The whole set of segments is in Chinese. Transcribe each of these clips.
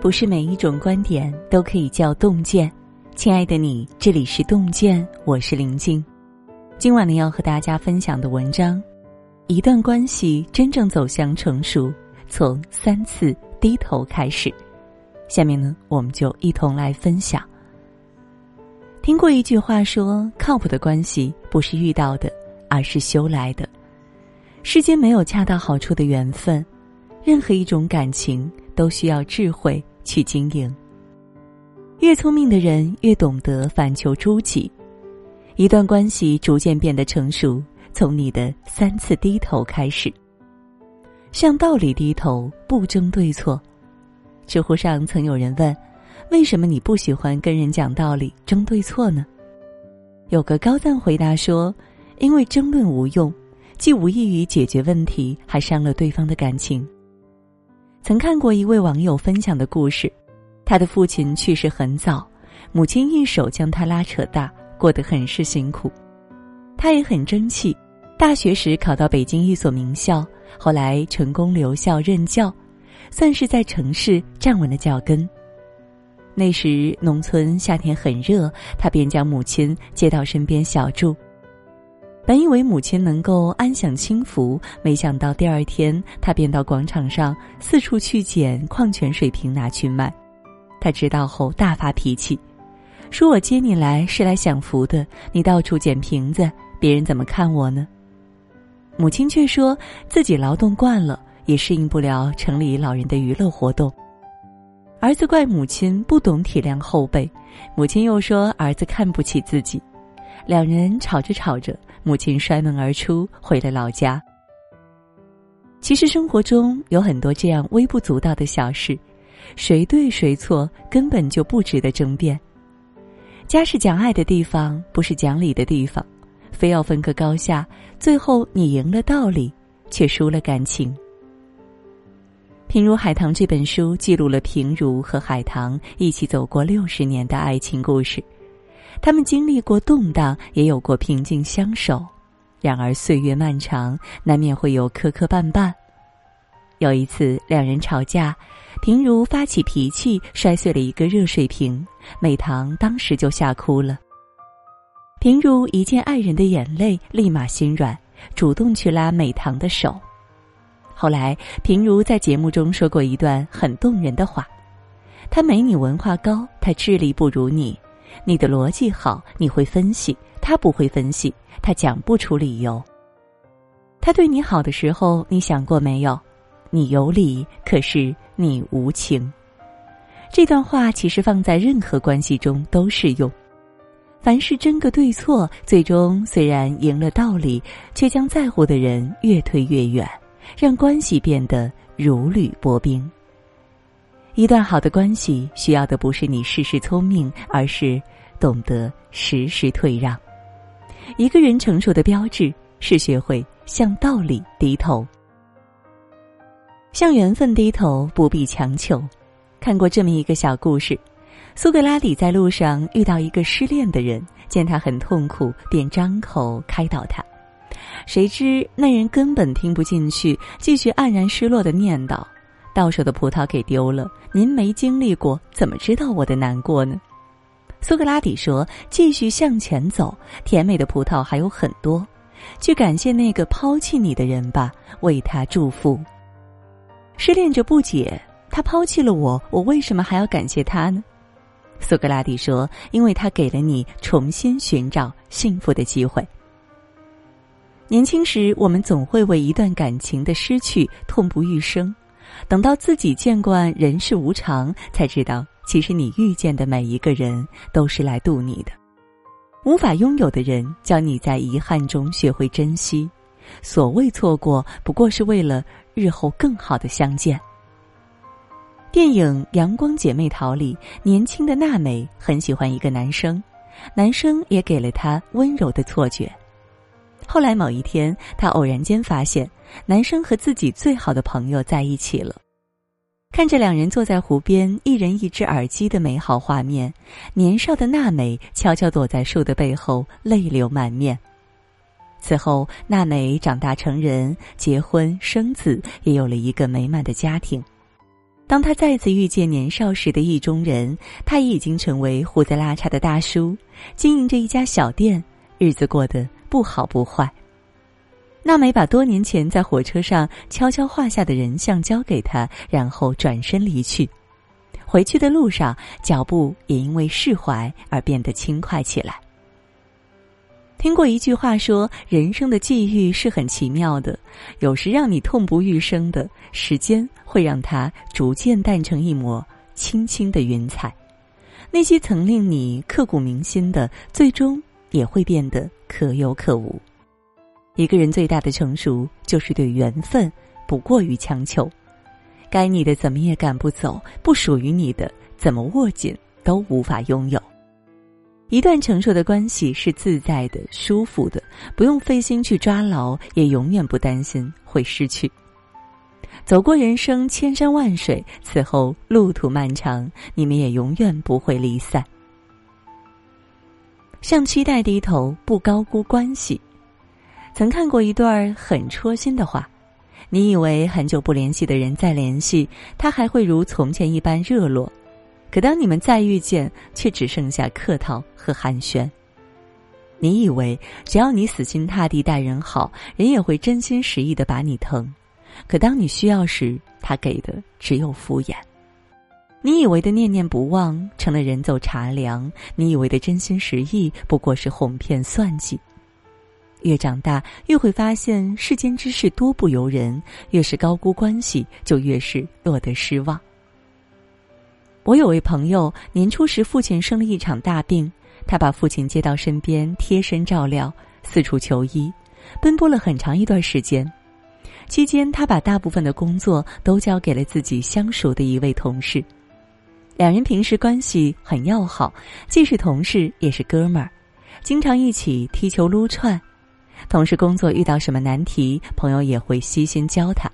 不是每一种观点都可以叫洞见。亲爱的你，这里是洞见，我是林静。今晚呢，要和大家分享的文章：一段关系真正走向成熟，从三次低头开始。下面呢，我们就一同来分享。听过一句话说：“靠谱的关系不是遇到的，而是修来的。”世间没有恰到好处的缘分，任何一种感情都需要智慧。去经营。越聪明的人越懂得反求诸己，一段关系逐渐变得成熟，从你的三次低头开始。向道理低头，不争对错。知乎上曾有人问：“为什么你不喜欢跟人讲道理、争对错呢？”有个高赞回答说：“因为争论无用，既无益于解决问题，还伤了对方的感情。”曾看过一位网友分享的故事，他的父亲去世很早，母亲一手将他拉扯大，过得很是辛苦。他也很争气，大学时考到北京一所名校，后来成功留校任教，算是在城市站稳了脚跟。那时农村夏天很热，他便将母亲接到身边小住。本以为母亲能够安享清福，没想到第二天他便到广场上四处去捡矿泉水瓶拿去卖。他知道后大发脾气，说我接你来是来享福的，你到处捡瓶子，别人怎么看我呢？母亲却说自己劳动惯了，也适应不了城里老人的娱乐活动。儿子怪母亲不懂体谅后辈，母亲又说儿子看不起自己。两人吵着吵着，母亲摔门而出，回了老家。其实生活中有很多这样微不足道的小事，谁对谁错根本就不值得争辩。家是讲爱的地方，不是讲理的地方，非要分个高下，最后你赢了道理，却输了感情。《平如海棠》这本书记录了平如和海棠一起走过六十年的爱情故事。他们经历过动荡，也有过平静相守。然而岁月漫长，难免会有磕磕绊绊。有一次，两人吵架，平如发起脾气，摔碎了一个热水瓶，美棠当时就吓哭了。平如一见爱人的眼泪，立马心软，主动去拉美棠的手。后来，平如在节目中说过一段很动人的话：“他没你文化高，他智力不如你。”你的逻辑好，你会分析，他不会分析，他讲不出理由。他对你好的时候，你想过没有？你有理，可是你无情。这段话其实放在任何关系中都适用。凡是争个对错，最终虽然赢了道理，却将在乎的人越推越远，让关系变得如履薄冰。一段好的关系需要的不是你事事聪明，而是懂得时时退让。一个人成熟的标志是学会向道理低头，向缘分低头，不必强求。看过这么一个小故事：苏格拉底在路上遇到一个失恋的人，见他很痛苦，便张口开导他。谁知那人根本听不进去，继续黯然失落的念叨。到手的葡萄给丢了，您没经历过，怎么知道我的难过呢？苏格拉底说：“继续向前走，甜美的葡萄还有很多，去感谢那个抛弃你的人吧，为他祝福。”失恋者不解：“他抛弃了我，我为什么还要感谢他呢？”苏格拉底说：“因为他给了你重新寻找幸福的机会。”年轻时，我们总会为一段感情的失去痛不欲生。等到自己见惯人世无常，才知道其实你遇见的每一个人都是来渡你的。无法拥有的人，教你在遗憾中学会珍惜。所谓错过，不过是为了日后更好的相见。电影《阳光姐妹淘》里，年轻的娜美很喜欢一个男生，男生也给了她温柔的错觉。后来某一天，她偶然间发现。男生和自己最好的朋友在一起了，看着两人坐在湖边，一人一只耳机的美好画面，年少的娜美悄悄躲在树的背后，泪流满面。此后，娜美长大成人，结婚生子，也有了一个美满的家庭。当他再次遇见年少时的意中人，他也已经成为胡子拉碴的大叔，经营着一家小店，日子过得不好不坏。娜美把多年前在火车上悄悄画下的人像交给他，然后转身离去。回去的路上，脚步也因为释怀而变得轻快起来。听过一句话说：“人生的际遇是很奇妙的，有时让你痛不欲生的时间，会让它逐渐淡成一抹轻轻的云彩。那些曾令你刻骨铭心的，最终也会变得可有可无。一个人最大的成熟，就是对缘分不过于强求。该你的怎么也赶不走，不属于你的怎么握紧都无法拥有。”一段成熟的关系是自在的、舒服的，不用费心去抓牢，也永远不担心会失去。走过人生千山万水，此后路途漫长，你们也永远不会离散。向期待低头，不高估关系。曾看过一段很戳心的话：你以为很久不联系的人再联系，他还会如从前一般热络。可当你们再遇见，却只剩下客套和寒暄。你以为只要你死心塌地待人好，人也会真心实意的把你疼，可当你需要时，他给的只有敷衍。你以为的念念不忘，成了人走茶凉；你以为的真心实意，不过是哄骗算计。越长大，越会发现世间之事多不由人，越是高估关系，就越是落得失望。我有位朋友，年初时父亲生了一场大病，他把父亲接到身边，贴身照料，四处求医，奔波了很长一段时间。期间，他把大部分的工作都交给了自己相熟的一位同事。两人平时关系很要好，既是同事也是哥们儿，经常一起踢球撸串。同事工作遇到什么难题，朋友也会悉心教他。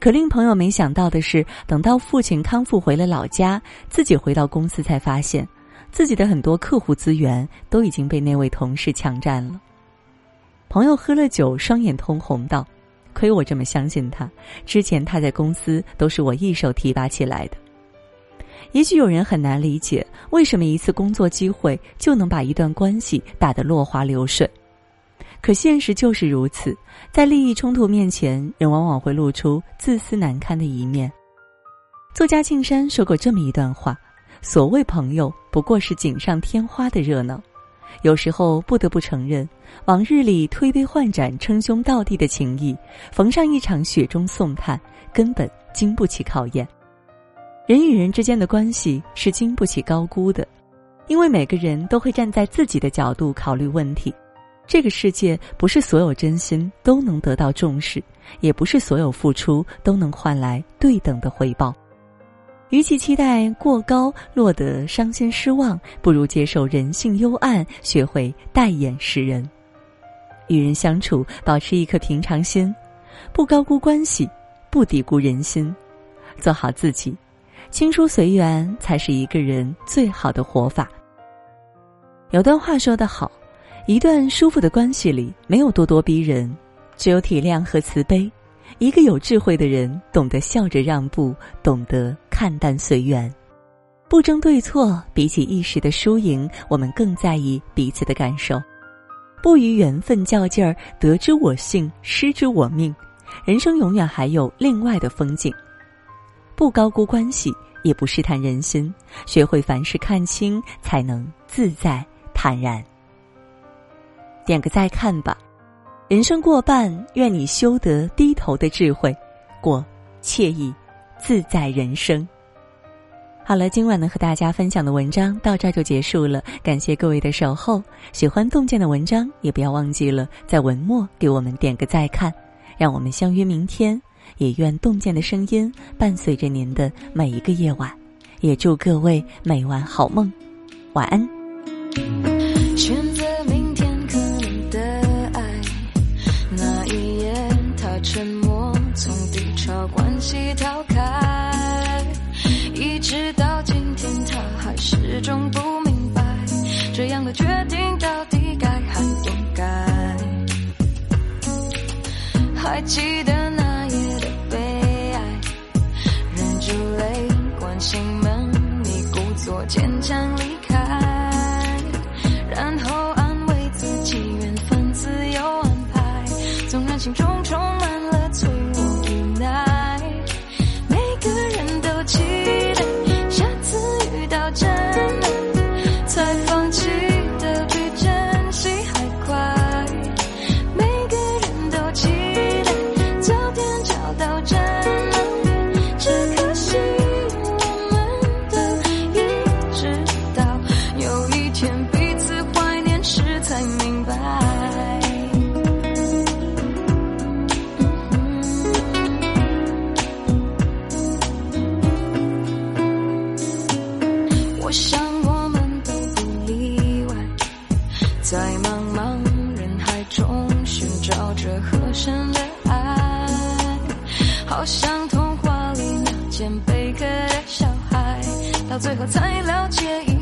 可令朋友没想到的是，等到父亲康复回了老家，自己回到公司才发现，自己的很多客户资源都已经被那位同事抢占了。朋友喝了酒，双眼通红道：“亏我这么相信他，之前他在公司都是我一手提拔起来的。”也许有人很难理解，为什么一次工作机会就能把一段关系打得落花流水。可现实就是如此，在利益冲突面前，人往往会露出自私难堪的一面。作家庆山说过这么一段话：所谓朋友，不过是锦上添花的热闹。有时候不得不承认，往日里推杯换盏、称兄道弟的情谊，逢上一场雪中送炭，根本经不起考验。人与人之间的关系是经不起高估的，因为每个人都会站在自己的角度考虑问题。这个世界不是所有真心都能得到重视，也不是所有付出都能换来对等的回报。与其期待过高落得伤心失望，不如接受人性幽暗，学会戴眼识人。与人相处，保持一颗平常心，不高估关系，不低估人心，做好自己，轻疏随缘才是一个人最好的活法。有段话说得好。一段舒服的关系里，没有咄咄逼人，只有体谅和慈悲。一个有智慧的人，懂得笑着让步，懂得看淡随缘，不争对错。比起一时的输赢，我们更在意彼此的感受，不与缘分较劲儿。得之我幸，失之我命。人生永远还有另外的风景。不高估关系，也不试探人心，学会凡事看清，才能自在坦然。点个再看吧，人生过半，愿你修得低头的智慧，过惬意自在人生。好了，今晚呢和大家分享的文章到这儿就结束了，感谢各位的守候。喜欢洞见的文章，也不要忘记了在文末给我们点个再看，让我们相约明天。也愿洞见的声音伴随着您的每一个夜晚，也祝各位每晚好梦，晚安。选择明天可能的爱，那一夜他沉默，从低潮关系逃开，一直到今天他还始终不明白，这样的决定到底该还不该？还记得。坚强。最后才了解